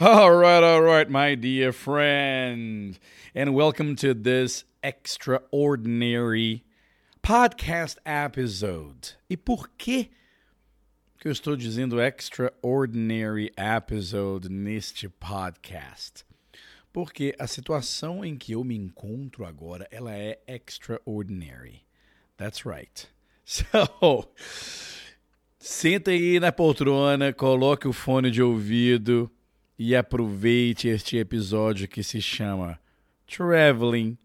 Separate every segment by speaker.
Speaker 1: All right, all right, my dear friend, and welcome to this extraordinary podcast episode. E por que que eu estou dizendo extraordinary episode neste podcast? Porque a situação em que eu me encontro agora, ela é extraordinary. That's right. So, senta aí na poltrona, coloque o fone de ouvido e aproveite este episódio que se chama Traveling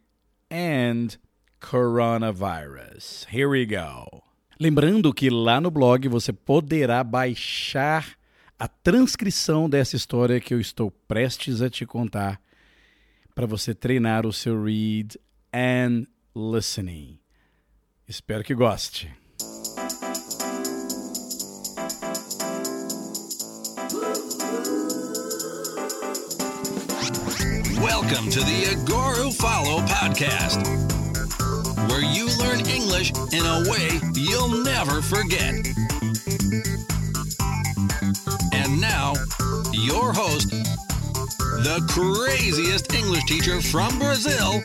Speaker 1: and Coronavirus. Here we go. Lembrando que lá no blog você poderá baixar a transcrição dessa história que eu estou prestes a te contar para você treinar o seu read and listening. Espero que goste.
Speaker 2: Welcome to the Agoro Follow podcast, where you learn English in a way you'll never forget. And now, your host, the craziest English teacher from Brazil,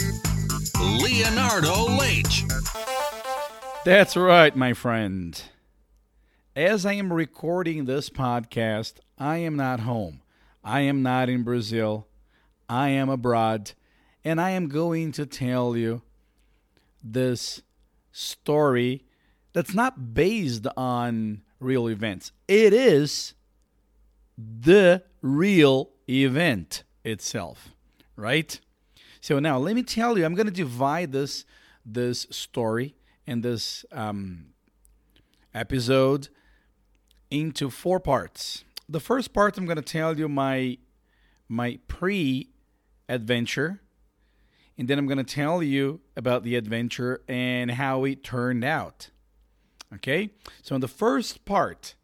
Speaker 2: Leonardo Leite.
Speaker 1: That's right, my friend. As I am recording this podcast, I am not home. I am not in Brazil. I am abroad. And I am going to tell you this story that's not based on real events. It is the real event itself, right? So now let me tell you, I'm going to divide this this story and this um, episode into four parts. The first part, I'm going to tell you my my pre adventure, and then I'm going to tell you about the adventure and how it turned out. Okay? So, in the first part,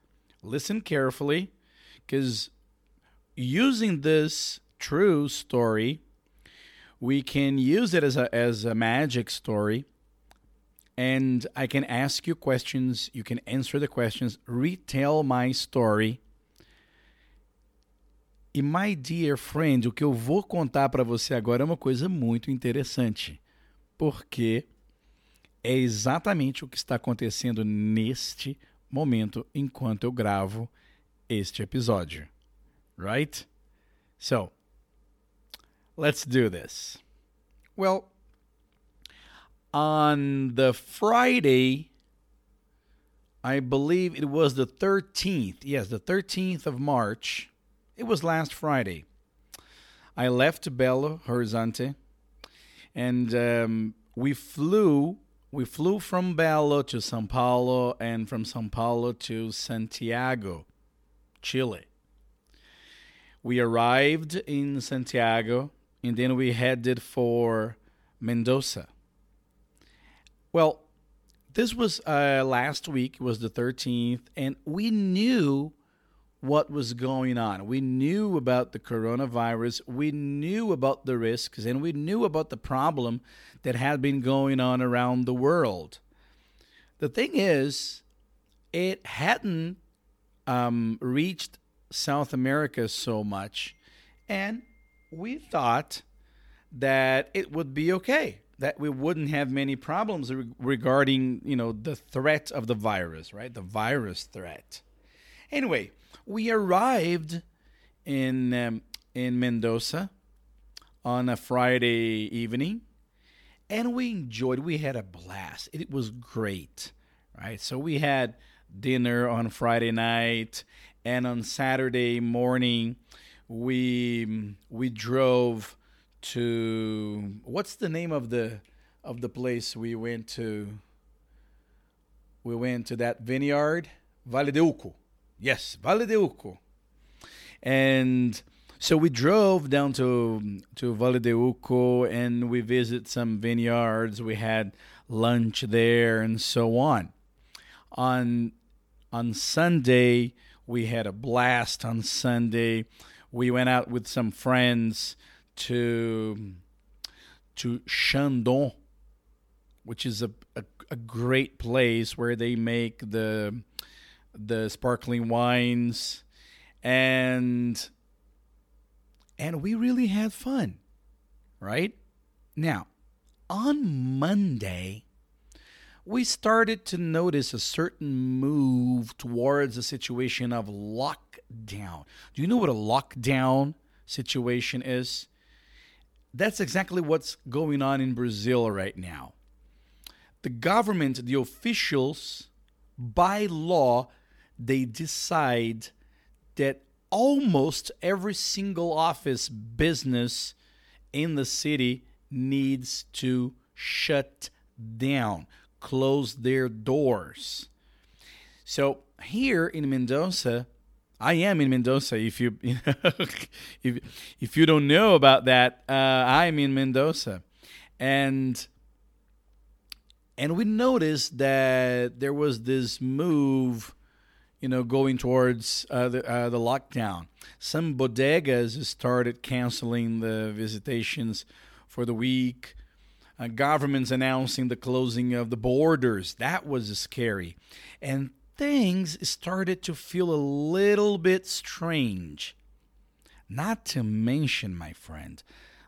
Speaker 1: listen carefully because using this true story, we can use it as a, as a magic story. And I can ask you questions, you can answer the questions, retell my story. E my dear friend, o que eu vou contar para você agora é uma coisa muito interessante, porque é exatamente o que está acontecendo neste momento enquanto eu gravo este episódio. Right? So, let's do this. Well, on the Friday, I believe it was the 13th. Yes, the 13th of March. It was last Friday. I left Belo Horizonte and um, we flew we flew from Belo to Sao Paulo and from Sao Paulo to Santiago, Chile. We arrived in Santiago and then we headed for Mendoza. Well, this was uh, last week, it was the 13th, and we knew what was going on. We knew about the coronavirus, we knew about the risks, and we knew about the problem that had been going on around the world. The thing is, it hadn't um, reached South America so much, and we thought that it would be okay that we wouldn't have many problems re- regarding you know the threat of the virus right the virus threat anyway we arrived in um, in Mendoza on a Friday evening and we enjoyed we had a blast. It was great right? So we had dinner on Friday night and on Saturday morning we we drove to what's the name of the of the place we went to? We went to that vineyard? Valle de Uco yes Valle de Uco. And so we drove down to to Valle de Uco and we visited some vineyards. We had lunch there and so on. On on Sunday we had a blast on Sunday. We went out with some friends to to Chandon, which is a, a, a great place where they make the the sparkling wines and And we really had fun, right? Now, on Monday, we started to notice a certain move towards a situation of lockdown. Do you know what a lockdown situation is? That's exactly what's going on in Brazil right now. The government, the officials, by law, they decide that almost every single office business in the city needs to shut down, close their doors. So here in Mendoza, I am in Mendoza. If you, if if you don't know about that, uh, I'm in Mendoza, and and we noticed that there was this move, you know, going towards uh, the uh, the lockdown. Some bodegas started canceling the visitations for the week. Uh, governments announcing the closing of the borders. That was scary, and things started to feel a little bit strange. Not to mention, my friend,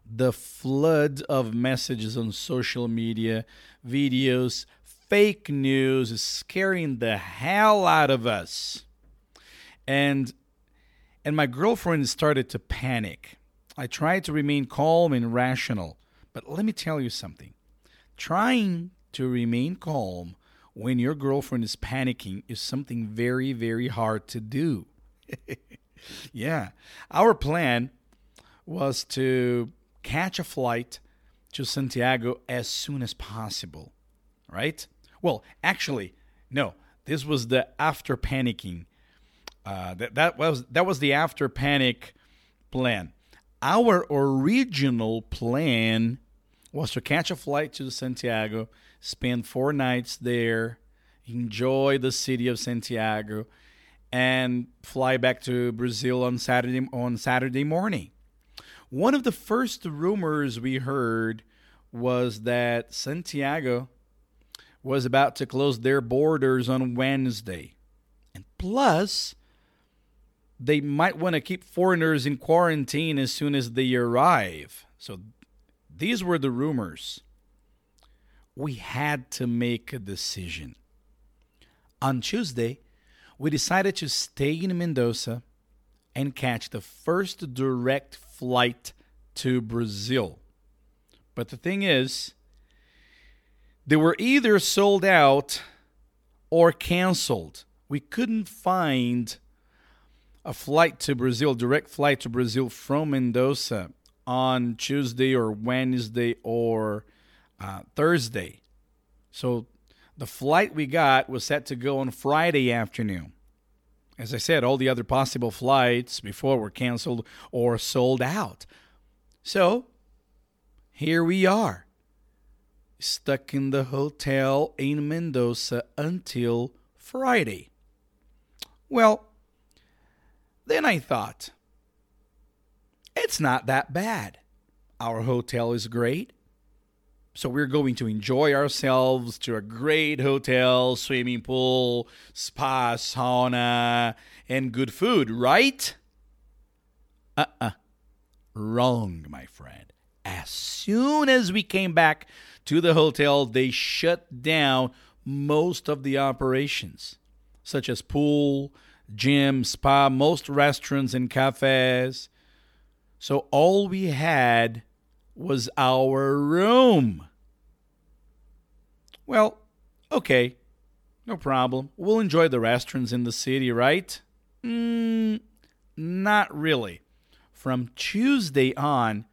Speaker 1: the flood of messages on social media, videos, fake news is scaring the hell out of us. And and my girlfriend started to panic. I tried to remain calm and rational, but let me tell you something. Trying to remain calm when your girlfriend is panicking is something very, very hard to do. yeah. Our plan was to catch a flight to Santiago as soon as possible, right? Well, actually, no. This was the after panicking. Uh, that that was that was the after panic plan. Our original plan was to catch a flight to Santiago spend four nights there, enjoy the city of Santiago, and fly back to Brazil on Saturday on Saturday morning. One of the first rumors we heard was that Santiago was about to close their borders on Wednesday. And plus, they might want to keep foreigners in quarantine as soon as they arrive. So these were the rumors we had to make a decision. On Tuesday, we decided to stay in Mendoza and catch the first direct flight to Brazil. But the thing is, they were either sold out or canceled. We couldn't find a flight to Brazil, direct flight to Brazil from Mendoza on Tuesday or Wednesday or uh, Thursday. So the flight we got was set to go on Friday afternoon. As I said, all the other possible flights before were canceled or sold out. So here we are, stuck in the hotel in Mendoza until Friday. Well, then I thought, it's not that bad. Our hotel is great. So we're going to enjoy ourselves to a great hotel, swimming pool, spa, sauna, and good food, right? Uh uh-uh. uh Wrong, my friend. As soon as we came back to the hotel, they shut down most of the operations, such as pool, gym, spa, most restaurants and cafes. So all we had was our room. Well, okay, no problem. We'll enjoy the restaurants in the city, right? Mm, not really. From Tuesday on,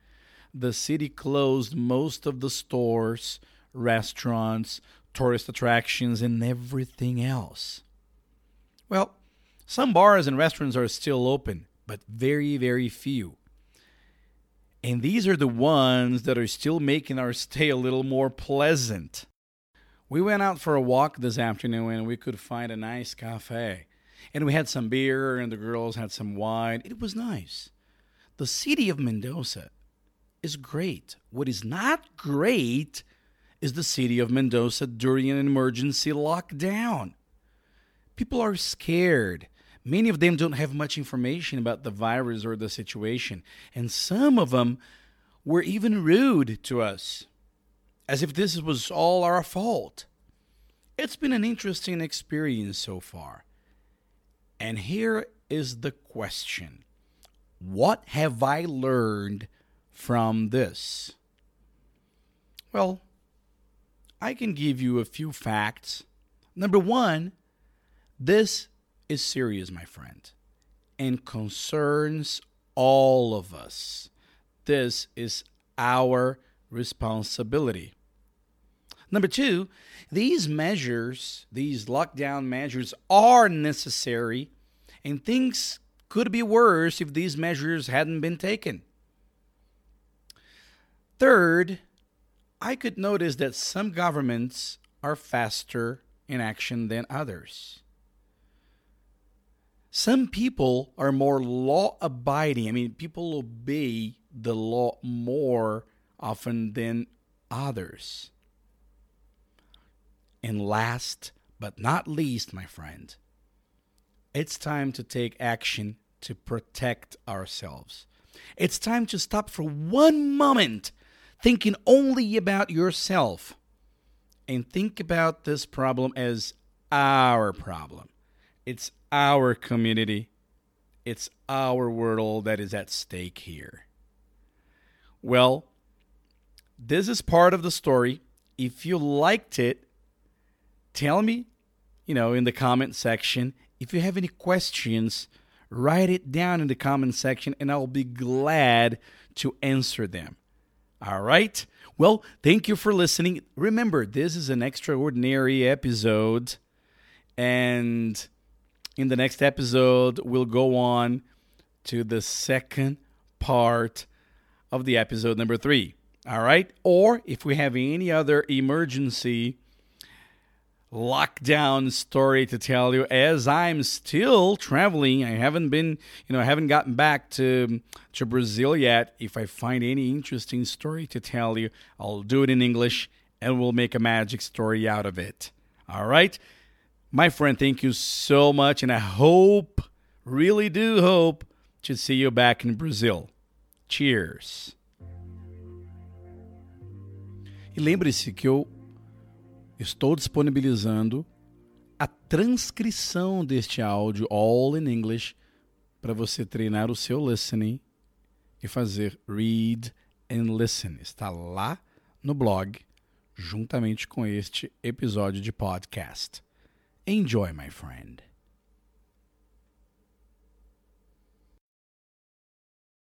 Speaker 1: the city closed most of the stores, restaurants, tourist attractions, and everything else. Well, some bars and restaurants are still open, but very, very few. And these are the ones that are still making our stay a little more pleasant. We went out for a walk this afternoon and we could find a nice cafe. And we had some beer and the girls had some wine. It was nice. The city of Mendoza is great. What is not great is the city of Mendoza during an emergency lockdown. People are scared. Many of them don't have much information about the virus or the situation, and some of them were even rude to us, as if this was all our fault. It's been an interesting experience so far. And here is the question What have I learned from this? Well, I can give you a few facts. Number one, this is serious, my friend, and concerns all of us. This is our responsibility. Number two, these measures, these lockdown measures, are necessary, and things could be worse if these measures hadn't been taken. Third, I could notice that some governments are faster in action than others. Some people are more law abiding. I mean, people obey the law more often than others. And last but not least, my friend, it's time to take action to protect ourselves. It's time to stop for one moment thinking only about yourself and think about this problem as our problem. It's our community, it's our world that is at stake here. Well, this is part of the story. If you liked it, tell me, you know, in the comment section. If you have any questions, write it down in the comment section and I'll be glad to answer them. All right. Well, thank you for listening. Remember, this is an extraordinary episode. And in the next episode, we'll go on to the second part of the episode number three. All right. Or if we have any other emergency lockdown story to tell you as I'm still traveling. I haven't been, you know, I haven't gotten back to to Brazil yet. If I find any interesting story to tell you, I'll do it in English and we'll make a magic story out of it. All right? My friend, thank you so much and I hope, really do hope to see you back in Brazil. Cheers. E lembre-se que eu estou disponibilizando a transcrição deste áudio all in English para você treinar o seu listening e fazer read and listen. Está lá no blog juntamente com este episódio de podcast. Enjoy, my friend.